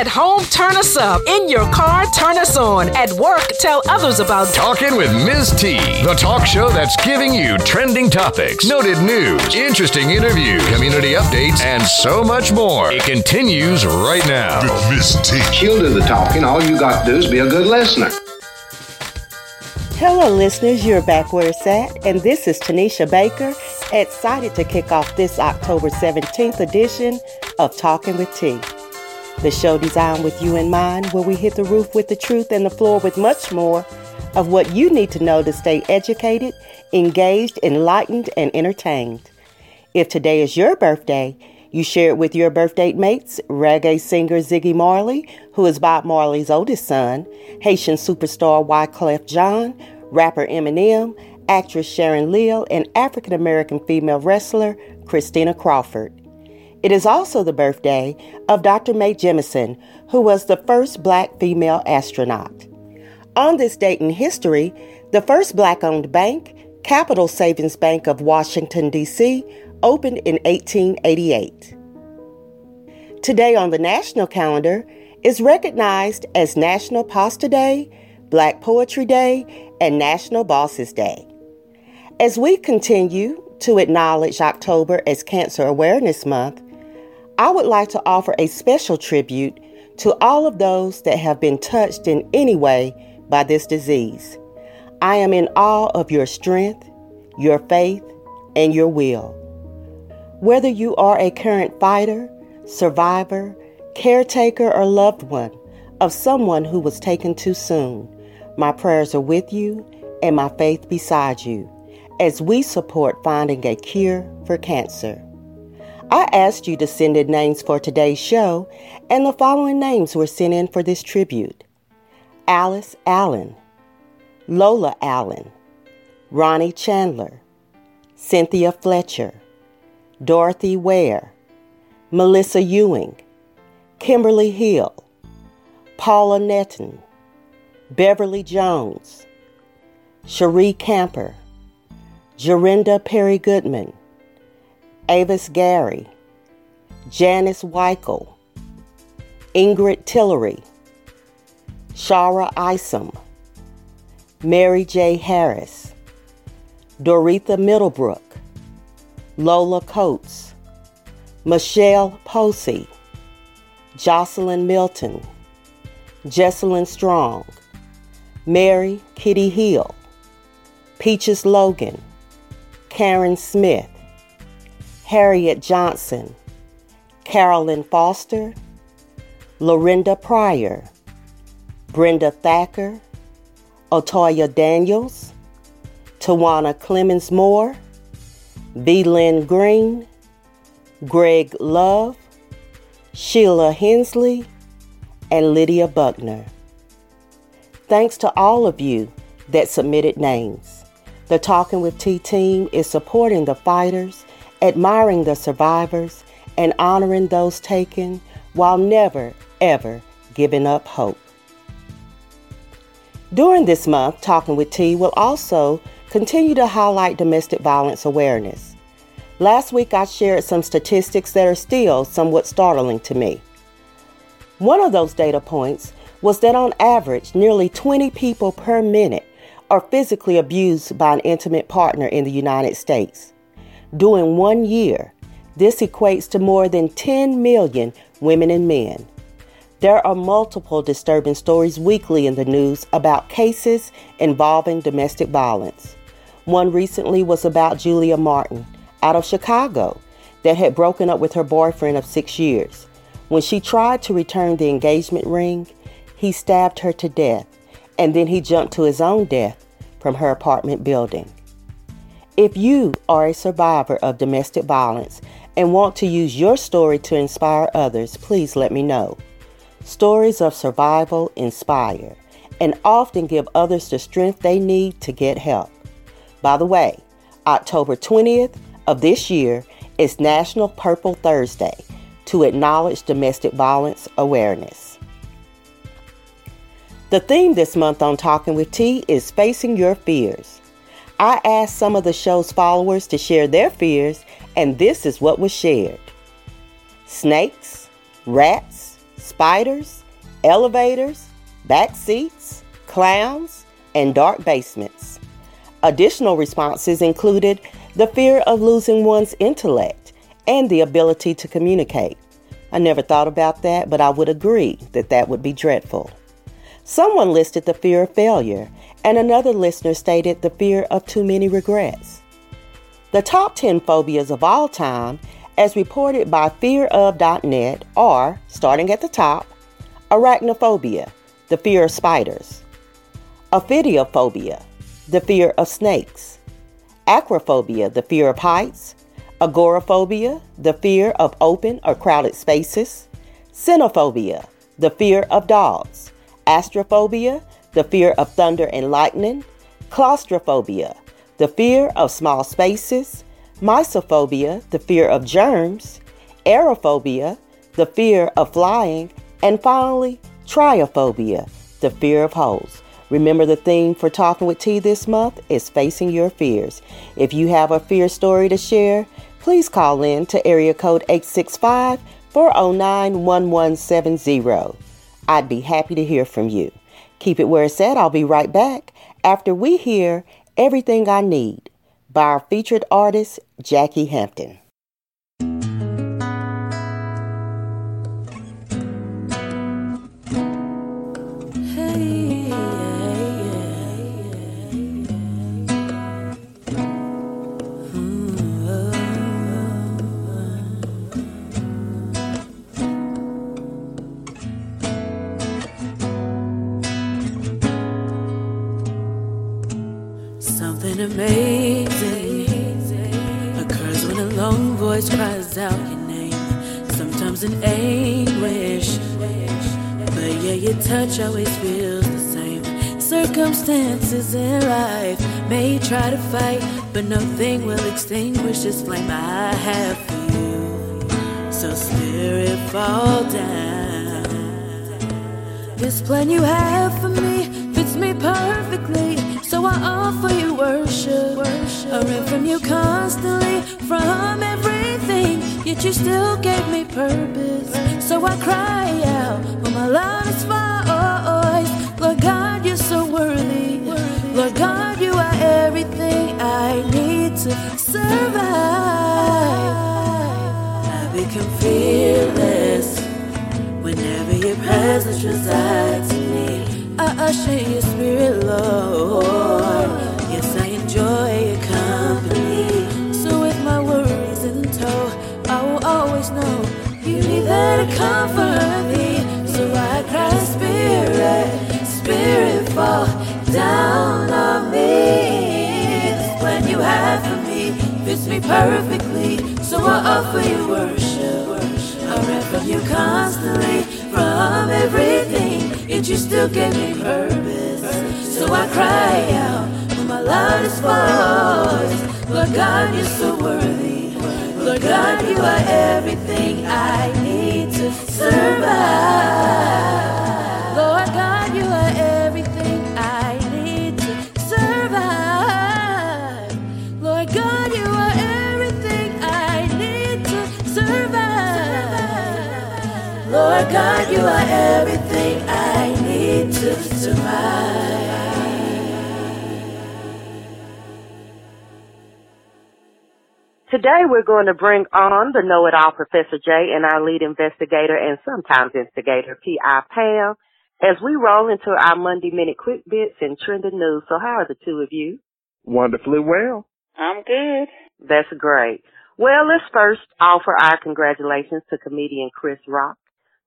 At home, turn us up. In your car, turn us on. At work, tell others about Talking with Ms. T, the talk show that's giving you trending topics, noted news, interesting interviews, community updates, and so much more. It continues right now. With Miss T. She'll do the talking. All you got to do is be a good listener. Hello, listeners. You're back where it's at, and this is Tanisha Baker, excited to kick off this October 17th edition of Talking with T. The show designed with you in mind, where we hit the roof with the truth and the floor with much more of what you need to know to stay educated, engaged, enlightened, and entertained. If today is your birthday, you share it with your birthday mates, reggae singer Ziggy Marley, who is Bob Marley's oldest son, Haitian superstar Wyclef Jean, rapper Eminem, actress Sharon Leal, and African American female wrestler Christina Crawford. It is also the birthday of Dr. Mae Jemison, who was the first black female astronaut. On this date in history, the first black owned bank, Capital Savings Bank of Washington, D.C., opened in 1888. Today on the national calendar is recognized as National Pasta Day, Black Poetry Day, and National Bosses Day. As we continue to acknowledge October as Cancer Awareness Month, I would like to offer a special tribute to all of those that have been touched in any way by this disease. I am in awe of your strength, your faith, and your will. Whether you are a current fighter, survivor, caretaker, or loved one of someone who was taken too soon, my prayers are with you and my faith beside you as we support finding a cure for cancer. I asked you to send in names for today's show, and the following names were sent in for this tribute. Alice Allen, Lola Allen, Ronnie Chandler, Cynthia Fletcher, Dorothy Ware, Melissa Ewing, Kimberly Hill, Paula Netton, Beverly Jones, Cherie Camper, Jorinda Perry Goodman, Avis Gary, Janice Weichel, Ingrid Tillery, Shara Isom, Mary J. Harris, Doretha Middlebrook, Lola Coates, Michelle Posey, Jocelyn Milton, Jesselyn Strong, Mary Kitty Hill, Peaches Logan, Karen Smith, Harriet Johnson, Carolyn Foster, Lorinda Pryor, Brenda Thacker, Otoya Daniels, Tawana Clemens Moore, V. Lynn Green, Greg Love, Sheila Hensley, and Lydia Buckner. Thanks to all of you that submitted names. The Talking with T team is supporting the fighters, admiring the survivors, and honoring those taken while never, ever giving up hope. During this month, Talking with T will also continue to highlight domestic violence awareness. Last week, I shared some statistics that are still somewhat startling to me. One of those data points was that on average, nearly 20 people per minute are physically abused by an intimate partner in the United States. During one year, this equates to more than 10 million women and men. There are multiple disturbing stories weekly in the news about cases involving domestic violence. One recently was about Julia Martin out of Chicago that had broken up with her boyfriend of six years. When she tried to return the engagement ring, he stabbed her to death and then he jumped to his own death from her apartment building. If you are a survivor of domestic violence and want to use your story to inspire others, please let me know. Stories of survival inspire and often give others the strength they need to get help. By the way, October 20th of this year is National Purple Thursday to acknowledge domestic violence awareness. The theme this month on Talking with T is Facing Your Fears. I asked some of the show's followers to share their fears, and this is what was shared snakes, rats, spiders, elevators, back seats, clowns, and dark basements. Additional responses included the fear of losing one's intellect and the ability to communicate. I never thought about that, but I would agree that that would be dreadful. Someone listed the fear of failure, and another listener stated the fear of too many regrets. The top 10 phobias of all time, as reported by fearof.net, are, starting at the top, arachnophobia, the fear of spiders, ophidiophobia, the fear of snakes, acrophobia, the fear of heights, agoraphobia, the fear of open or crowded spaces, cynophobia, the fear of dogs, astrophobia, the fear of thunder and lightning, claustrophobia, the fear of small spaces, mysophobia, the fear of germs, aerophobia, the fear of flying, and finally, trypophobia, the fear of holes. Remember the theme for Talking with T this month is facing your fears. If you have a fear story to share, please call in to area code 865 409 1170. I'd be happy to hear from you. Keep it where it's at. I'll be right back after we hear Everything I Need by our featured artist, Jackie Hampton. Circumstances in life may try to fight, but nothing will extinguish this flame I have for you. So, Spirit, fall down. This plan you have for me fits me perfectly, so I offer you worship. I ran from you constantly, from everything, yet you still gave me purpose. So I cry out when my love is far. To survive. I become fearless whenever your presence resides in me. I usher your spirit, Lord. Yes, I enjoy your company. So with my worries in tow, I will always know you be there to comfort me. So I cry, Spirit. Spirit fall down me perfectly, so I offer you worship. I ran from you constantly, from everything, yet you still gave me purpose. So I cry out when my loudest voice, Lord God, you're so worthy. Lord God, you are everything I need to survive. God, you are everything I need to survive. Today we're going to bring on the know-it-all Professor Jay and our lead investigator and sometimes instigator, P.I. Pam, as we roll into our Monday Minute Quick Bits and Trending News. So how are the two of you? Wonderfully well. I'm good. That's great. Well, let's first offer our congratulations to comedian Chris Rock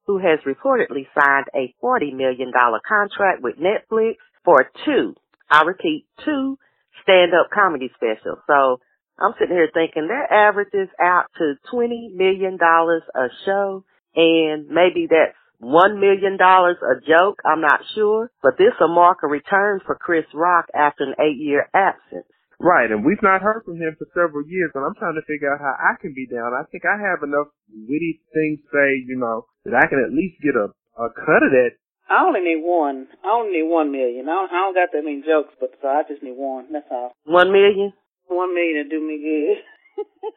who has reportedly signed a $40 million contract with Netflix for two, I repeat, two stand-up comedy specials. So I'm sitting here thinking that averages out to $20 million a show and maybe that's $1 million a joke. I'm not sure, but this will mark a return for Chris Rock after an eight year absence. Right, and we've not heard from him for several years, and I'm trying to figure out how I can be down. I think I have enough witty things to say, you know, that I can at least get a, a cut of that. I only need one. I only need one million. I don't, I don't got that many jokes, but so I just need one. That's all. One million? One million to do me good.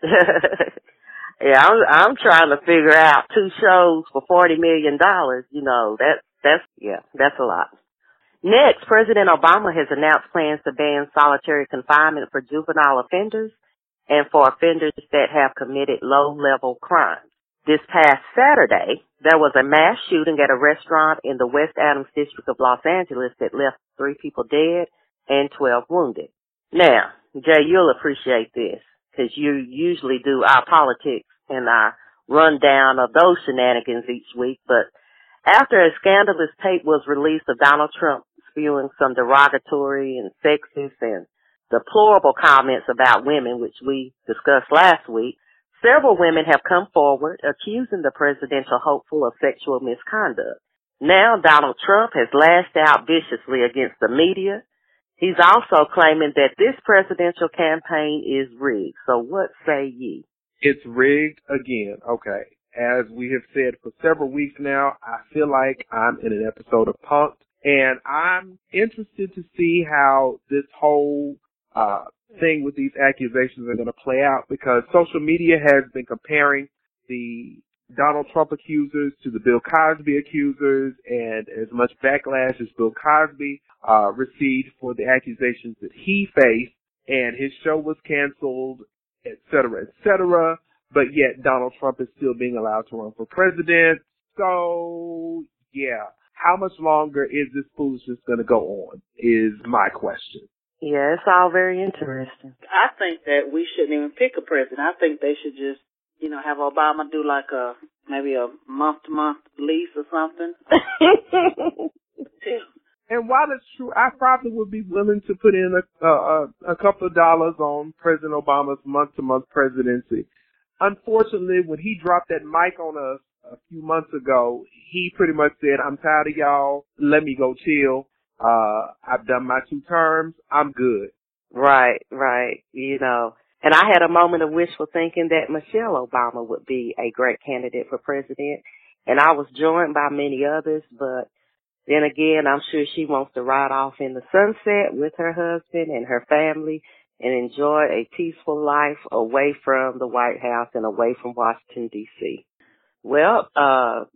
Yeah, I'm I'm trying to figure out two shows for forty million dollars. You know that that's yeah, that's a lot. Next, President Obama has announced plans to ban solitary confinement for juvenile offenders and for offenders that have committed low-level crimes. This past Saturday, there was a mass shooting at a restaurant in the West Adams district of Los Angeles that left three people dead and 12 wounded. Now, Jay, you'll appreciate this because you usually do our politics and our rundown of those shenanigans each week. But after a scandalous tape was released of Donald Trump spewing some derogatory and sexist and deplorable comments about women, which we discussed last week, several women have come forward accusing the presidential hopeful of sexual misconduct. Now Donald Trump has lashed out viciously against the media He's also claiming that this presidential campaign is rigged. So what say ye? It's rigged again. Okay. As we have said for several weeks now, I feel like I'm in an episode of Punk'd and I'm interested to see how this whole uh, thing with these accusations are going to play out because social media has been comparing the Donald Trump accusers to the Bill Cosby accusers and as much backlash as Bill Cosby uh, received for the accusations that he faced and his show was canceled, et cetera, et cetera. But yet Donald Trump is still being allowed to run for president. So yeah, how much longer is this foolishness going to go on is my question. Yeah, it's all very interesting. I think that we shouldn't even pick a president. I think they should just you know, have Obama do like a maybe a month to month lease or something. and while it's true, I probably would be willing to put in a a, a couple of dollars on President Obama's month to month presidency. Unfortunately, when he dropped that mic on us a few months ago, he pretty much said, "I'm tired of y'all. Let me go chill. Uh, I've done my two terms. I'm good." Right, right. You know, and I had a moment of wishful thinking that Michelle Obama would be a great candidate for president. And I was joined by many others, but then again, I'm sure she wants to ride off in the sunset with her husband and her family and enjoy a peaceful life away from the White House and away from Washington DC. Well, uh,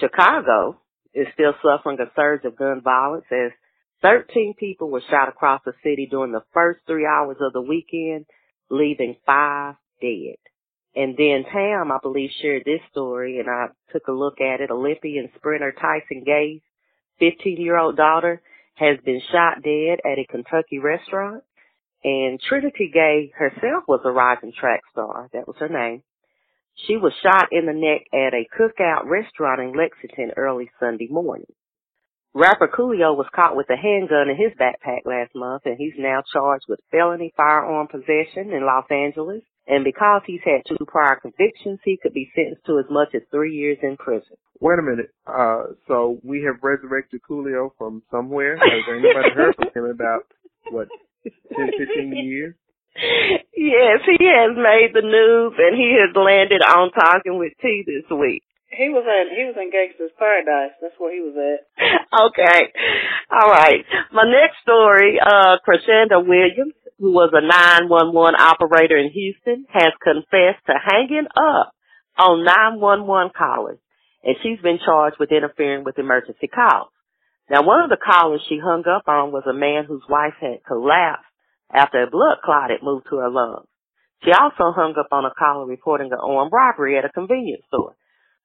Chicago is still suffering a surge of gun violence as 13 people were shot across the city during the first three hours of the weekend leaving five dead. And then Pam, I believe, shared this story and I took a look at it. Olympian sprinter Tyson Gay's 15 year old daughter has been shot dead at a Kentucky restaurant. And Trinity Gay herself was a rising track star. That was her name. She was shot in the neck at a cookout restaurant in Lexington early Sunday morning. Rapper Coolio was caught with a handgun in his backpack last month and he's now charged with felony firearm possession in Los Angeles. And because he's had two prior convictions, he could be sentenced to as much as three years in prison. Wait a minute. Uh, so we have resurrected Coolio from somewhere? Has anybody heard from him about, what, 10, 15 years? Yes, he has made the news and he has landed on Talking with T this week. He was in he was in Gangsta's Paradise. That's where he was at. okay. All right. My next story, uh Crescenda Williams, who was a 911 operator in Houston, has confessed to hanging up on 911 callers, and she's been charged with interfering with emergency calls. Now, one of the callers she hung up on was a man whose wife had collapsed after a blood clot had moved to her lungs. She also hung up on a caller reporting an armed robbery at a convenience store.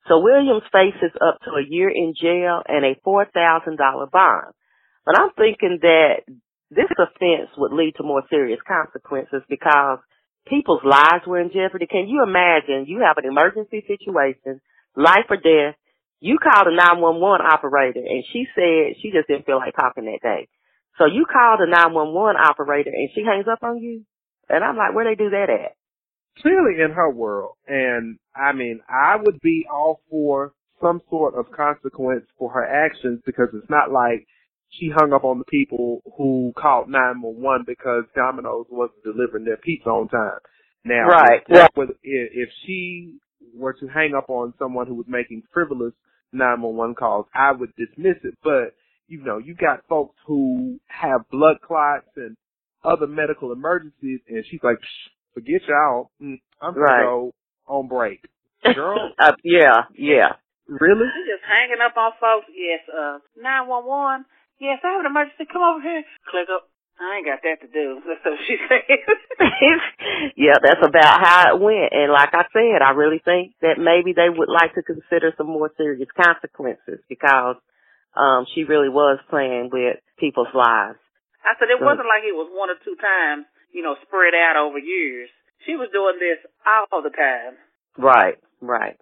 So Williams faces up to a year in jail and a $4,000 bond. But I'm thinking that this offense would lead to more serious consequences because people's lives were in jeopardy. Can you imagine you have an emergency situation, life or death, you called a 911 operator and she said she just didn't feel like talking that day. So you called a 911 operator and she hangs up on you? And I'm like, where they do that at? clearly in her world. And I mean, I would be all for some sort of consequence for her actions because it's not like she hung up on the people who called 911 because Domino's wasn't delivering their pizza on time. Now, right. If, if she were to hang up on someone who was making frivolous 911 calls, I would dismiss it. But, you know, you got folks who have blood clots and other medical emergencies and she's like, forget y'all. Mm, I'm gonna right. go on break. Girl, uh, yeah, yeah. really? She just hanging up on folks. Yes, uh, 911. Yes, I have an emergency. Come over here. Click up. I ain't got that to do. That's what she said. yeah, that's about how it went. And like I said, I really think that maybe they would like to consider some more serious consequences because um she really was playing with people's lives. I said it So- wasn't like it was one or two times, you know, spread out over years. She was doing this all the time. Right, right.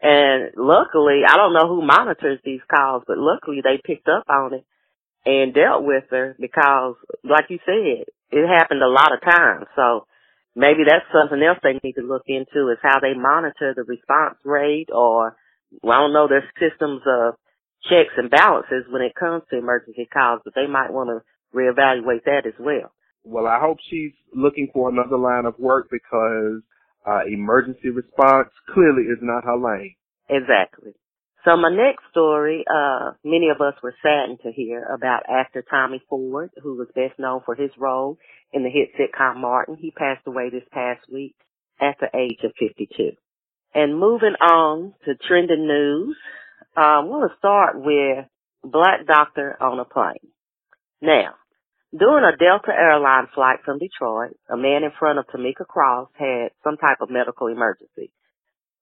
And luckily, I don't know who monitors these calls, but luckily they picked up on it and dealt with her because, like you said, it happened a lot of times. So maybe that's something else they need to look into is how they monitor the response rate or, well, I don't know, their systems of checks and balances when it comes to emergency calls, but they might want to reevaluate that as well. Well, I hope she's looking for another line of work because uh, emergency response clearly is not her lane. Exactly. So my next story, uh, many of us were saddened to hear about actor Tommy Ford, who was best known for his role in the hit sitcom Martin. He passed away this past week at the age of 52. And moving on to trending news, I want to start with Black Doctor on a plane. Now, during a Delta airline flight from Detroit, a man in front of Tamika Cross had some type of medical emergency.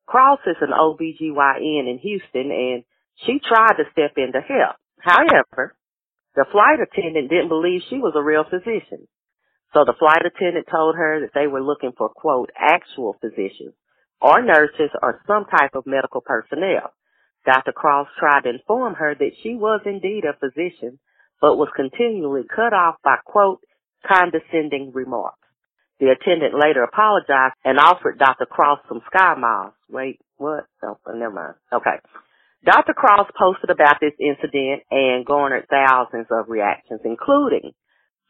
Cross is an OBGYN in Houston and she tried to step in to help. However, the flight attendant didn't believe she was a real physician. So the flight attendant told her that they were looking for quote, actual physicians or nurses or some type of medical personnel. Dr. Cross tried to inform her that she was indeed a physician, but was continually cut off by quote, condescending remarks. The attendant later apologized and offered Dr. Cross some sky miles. Wait, what? Oh, never mind. Okay. Dr. Cross posted about this incident and garnered thousands of reactions, including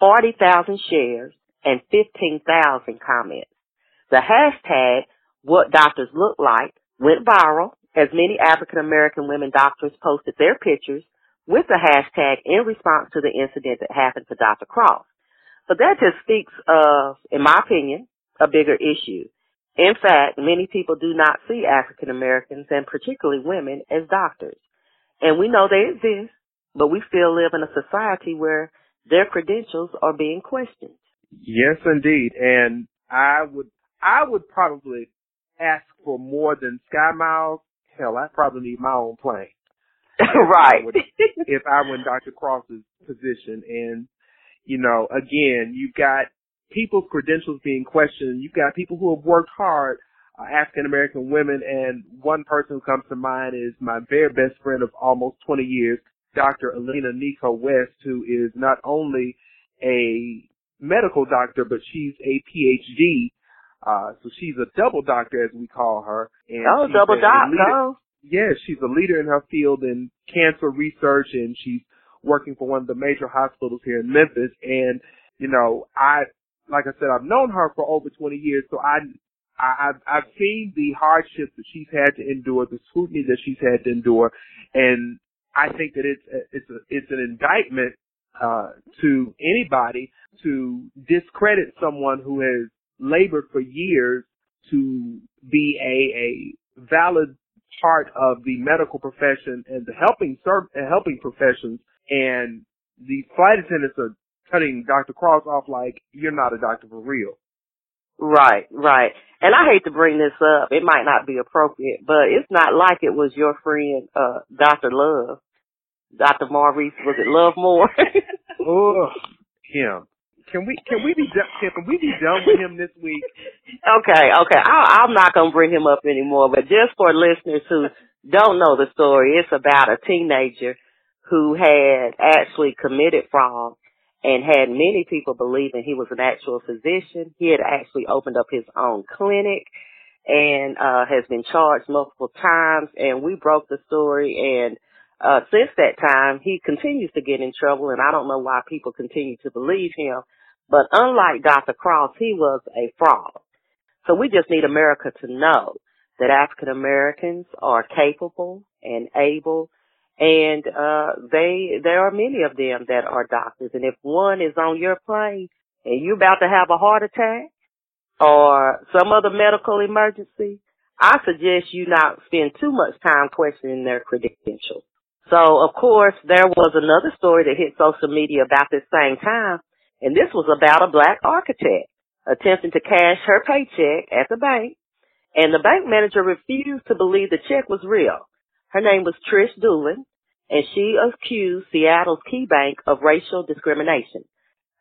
40,000 shares and 15,000 comments. The hashtag, what doctors look like, went viral as many African American women doctors posted their pictures with the hashtag in response to the incident that happened to Dr. Cross. But that just speaks of, in my opinion, a bigger issue. In fact, many people do not see African Americans and particularly women as doctors. And we know they exist, but we still live in a society where their credentials are being questioned. Yes, indeed. And I would, I would probably ask for more than Sky Miles. Hell, I probably need my own plane. right. if I were in Dr. Cross's position. And, you know, again, you've got people's credentials being questioned. You've got people who have worked hard, uh, African American women, and one person who comes to mind is my very best friend of almost 20 years, Dr. Alina Nico West, who is not only a medical doctor, but she's a PhD. Uh, so she's a double doctor, as we call her. And oh, double a doc, leader- oh. yeah, she's a leader in her field in cancer research and she's working for one of the major hospitals here in Memphis. And, you know, I, like I said, I've known her for over 20 years, so I, I, I've, I've seen the hardships that she's had to endure, the scrutiny that she's had to endure, and I think that it's, a- it's, a, it's an indictment, uh, to anybody to discredit someone who has labored for years to be a, a valid part of the medical profession and the helping serv- helping professions and the flight attendants are cutting Dr. Cross off like you're not a doctor for real. Right, right. And I hate to bring this up. It might not be appropriate, but it's not like it was your friend, uh, Dr. Love. Dr. Maurice, was it Love More? oh, him. Can we can we be done, can we be done with him this week? Okay, okay. I, I'm not gonna bring him up anymore, but just for listeners who don't know the story, it's about a teenager who had actually committed fraud and had many people believing he was an actual physician. He had actually opened up his own clinic and uh has been charged multiple times and we broke the story and uh since that time he continues to get in trouble and I don't know why people continue to believe him. But unlike Dr. Cross, he was a fraud. So we just need America to know that African Americans are capable and able and uh they there are many of them that are doctors and if one is on your plane and you're about to have a heart attack or some other medical emergency, I suggest you not spend too much time questioning their credentials. So, of course, there was another story that hit social media about this same time, and this was about a black architect attempting to cash her paycheck at the bank, and the bank manager refused to believe the check was real. Her name was Trish Doolin, and she accused Seattle's Key Bank of racial discrimination.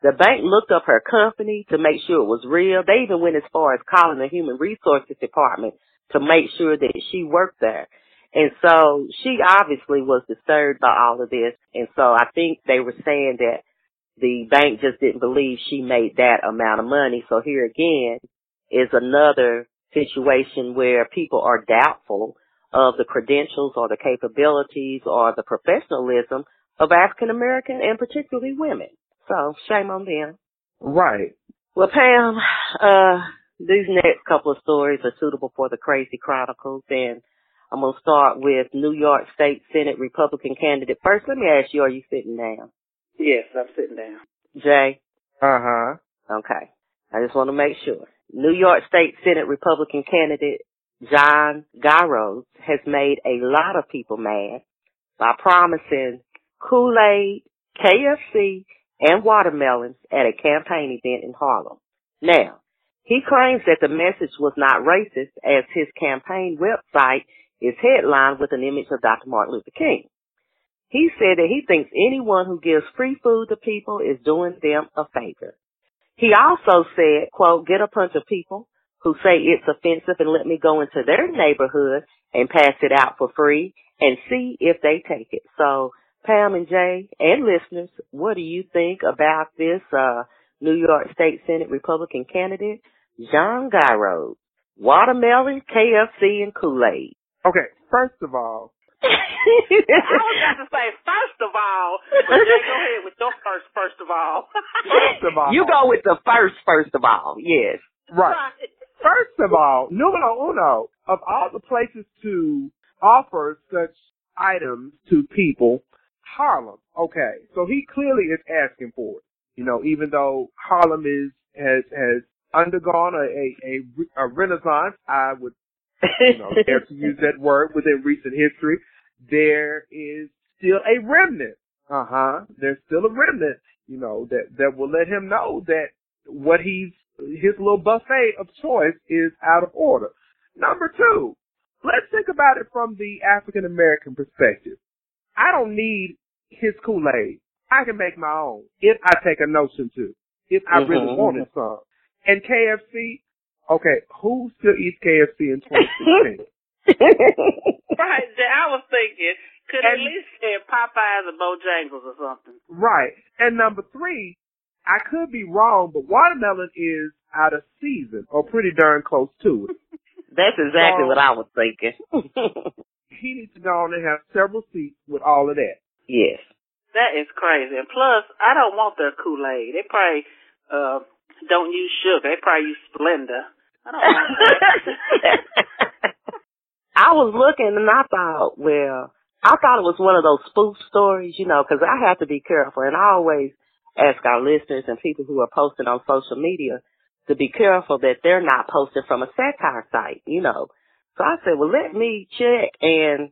The bank looked up her company to make sure it was real. They even went as far as calling the human resources department to make sure that she worked there. And so she obviously was disturbed by all of this. And so I think they were saying that the bank just didn't believe she made that amount of money. So here again is another situation where people are doubtful of the credentials or the capabilities or the professionalism of African American and particularly women. So shame on them. Right. Well, Pam, uh, these next couple of stories are suitable for the Crazy Chronicles and I'm going to start with New York State Senate Republican candidate. First, let me ask you, are you sitting down? Yes, I'm sitting down. Jay? Uh huh. Okay. I just want to make sure. New York State Senate Republican candidate John Girodes has made a lot of people mad by promising Kool-Aid, KFC, and watermelons at a campaign event in Harlem. Now, he claims that the message was not racist as his campaign website is headlined with an image of Dr. Martin Luther King. He said that he thinks anyone who gives free food to people is doing them a favor. He also said, quote, get a bunch of people who say it's offensive and let me go into their neighborhood and pass it out for free and see if they take it. So Pam and Jay and listeners, what do you think about this uh New York State Senate Republican candidate, John Girodes? Watermelon, KFC, and Kool-Aid. Okay, first of all, I was about to say first of all, but Jay, go ahead with your first first of all. first of all, you go with the first first of all. Yes. right. First of all, numero uno, of all the places to offer such items to people, Harlem. Okay, so he clearly is asking for it. You know, even though Harlem is has has undergone a a, a, a renaissance, I would you know dare to use that word within recent history. There is still a remnant. Uh huh. There's still a remnant. You know that that will let him know that what he's his little buffet of choice is out of order. Number two, let's think about it from the African American perspective. I don't need his Kool-Aid. I can make my own if I take a notion to, if I really Mhm. wanted some. And KFC, okay, who still eats KFC in 2016? right, Jay, I was thinking, could at least say Popeyes or Bojangles or something. right. And number three, I could be wrong, but watermelon is out of season or pretty darn close to it. That's exactly So- what I was thinking. He needs to go on and have several seats with all of that. yes. That is crazy. And plus, I don't want their Kool-Aid. They probably uh don't use sugar. They probably use Splenda. I don't want that. I was looking and I thought, well, I thought it was one of those spoof stories, you know, because I have to be careful. And I always ask our listeners and people who are posting on social media to be careful that they're not posting from a satire site, you know. So I said, well, let me check. And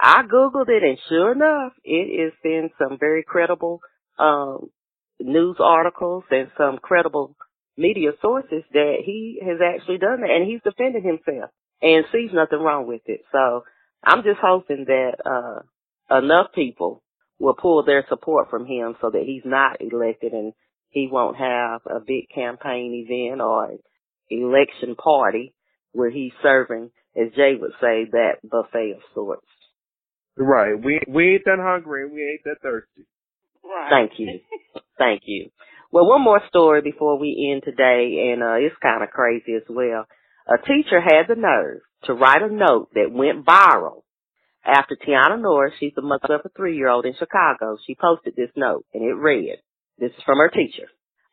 I Googled it and sure enough, it is in some very credible, um, news articles and some credible media sources that he has actually done that and he's defended himself and sees nothing wrong with it. So I'm just hoping that uh enough people will pull their support from him so that he's not elected and he won't have a big campaign event or election party where he's serving, as Jay would say, that buffet of sorts. Right. We we ain't that hungry and we ain't that thirsty. right. Thank you. Thank you. Well, one more story before we end today, and uh, it's kind of crazy as well. A teacher had the nerve to write a note that went viral after Tiana Norris, she's the mother of a three-year-old in Chicago, she posted this note, and it read, this is from her teacher.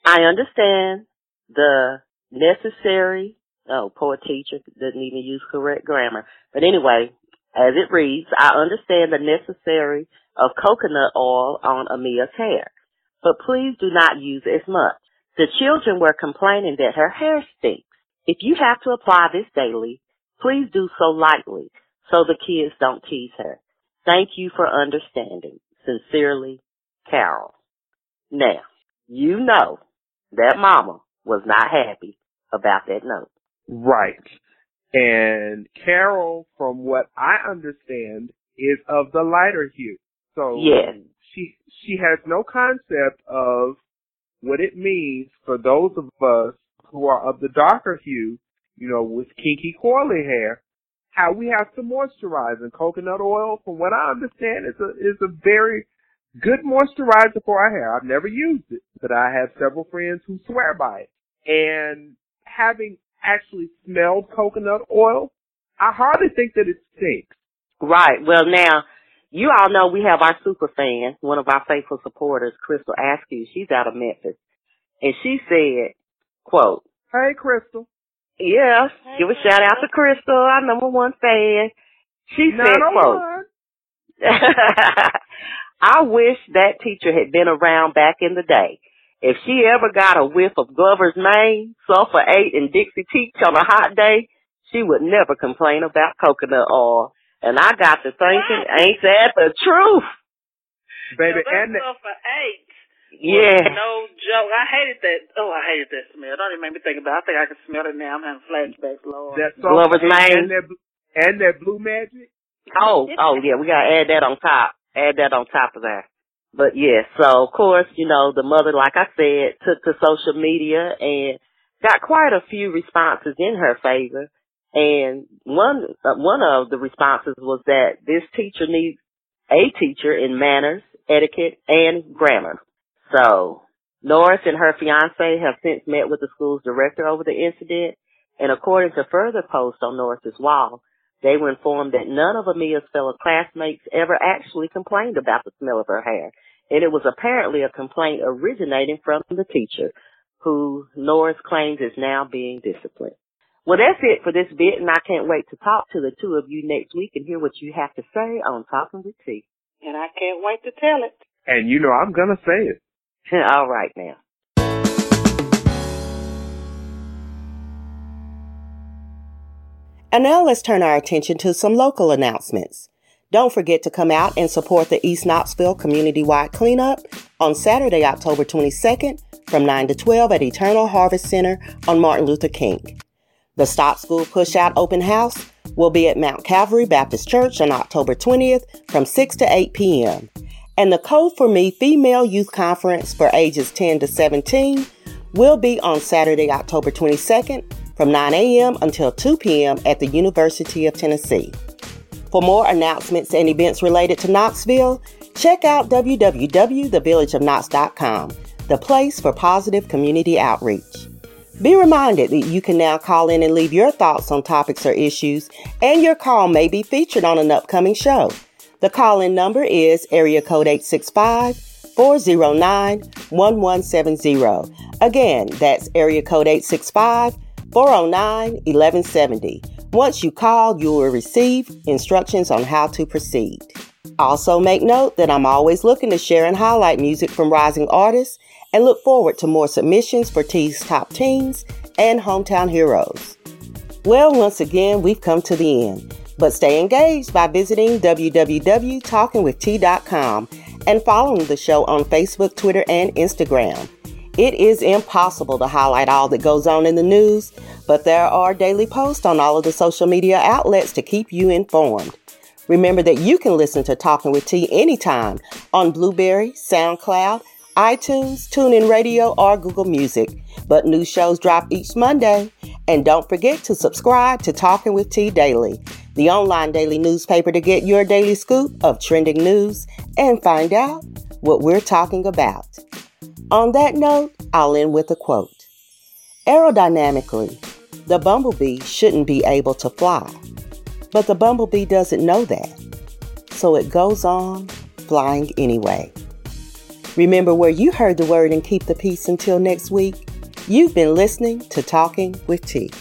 I understand the necessary, oh, poor teacher doesn't even use correct grammar. But anyway, as it reads, I understand the necessary of coconut oil on Amia's hair, but please do not use as much. The children were complaining that her hair stinks. If you have to apply this daily, Please do so lightly so the kids don't tease her. Thank you for understanding. Sincerely, Carol. Now, you know that mama was not happy about that note. Right. And Carol, from what I understand, is of the lighter hue. So Yes. she she has no concept of what it means for those of us who are of the darker hue, you know, with kinky coily hair, how we have to moisturize. And coconut oil, from what I understand, is a is a very good moisturizer for our hair. I've never used it, but I have several friends who swear by it. And having actually smelled coconut oil, I hardly think that it stinks. Right. Well, now, you all know we have our super fan, one of our faithful supporters, Crystal Askew. She's out of Memphis. And she said, quote, Hey, Crystal. Yes, give a shout out to Crystal, our number one fan. She said, quote, I wish that teacher had been around back in the day. If she ever got a whiff of Glover's Mane, Sulfur 8, and Dixie Peach on a hot day, she would never complain about coconut oil. And I got to thinking, ain't that the truth? Baby, Now, and that stuff for eight. Yeah. No joke. I hated that. Oh, I hated that smell. Don't even make me think about it. I think I can smell it now. I'm having flashbacks, Lord. that Glover's and, Mane. and that, and that blue magic. Oh, oh yeah, we gotta add that on top. Add that on top of that. But yeah, so of course, you know, the mother, like I said, took to social media and got quite a few responses in her favor. And one, uh, one of the responses was that this teacher needs a teacher in manners, etiquette, and grammar. So Norris and her fiance have since met with the school's director over the incident. And according to further posts on Norris's wall, they were informed that none of Amia's fellow classmates ever actually complained about the smell of her hair. And it was apparently a complaint originating from the teacher, who Norris claims is now being disciplined. Well, that's it for this bit, and I can't wait to talk to the two of you next week and hear what you have to say on Talking with T. And I can't wait to tell it. And you know, I'm gonna say it. All right now. And now let's turn our attention to some local announcements. Don't forget to come out and support the East Knoxville Community-Wide Cleanup on Saturday, October 22nd from 9 to 12 at Eternal Harvest Center on Martin Luther King. The Stop School Pushout Open House will be at Mount Calvary Baptist Church on October 20th from 6 to 8 p.m. And the Code for Me Female Youth Conference for ages 10 to 17 will be on Saturday, October 22nd from 9 a.m. until 2 p.m. at the University of Tennessee. For more announcements and events related to Knoxville, check out www.thevillageofknox.com, the place for positive community outreach. Be reminded that you can now call in and leave your thoughts on topics or issues, and your call may be featured on an upcoming show. The call in number is area code 865 409 1170. Again, that's area code 865 409 1170. Once you call, you will receive instructions on how to proceed. Also, make note that I'm always looking to share and highlight music from rising artists and look forward to more submissions for T's Top Teens and Hometown Heroes. Well, once again, we've come to the end, but stay engaged by visiting www.talkingwitht.com and following the show on Facebook, Twitter, and Instagram. It is impossible to highlight all that goes on in the news, but there are daily posts on all of the social media outlets to keep you informed. Remember that you can listen to Talking with T anytime on Blubrry, SoundCloud, iTunes, TuneIn Radio, or Google Music. But new shows drop each Monday. And don't forget to subscribe to Talking with T Daily, the online daily newspaper to get your daily scoop of trending news and find out what we're talking about. On that note, I'll end with a quote. Aerodynamically, the bumblebee shouldn't be able to fly, but the bumblebee doesn't know that. So it goes on flying anyway. Remember where you heard the word and keep the peace until next week. You've been listening to Talking with T.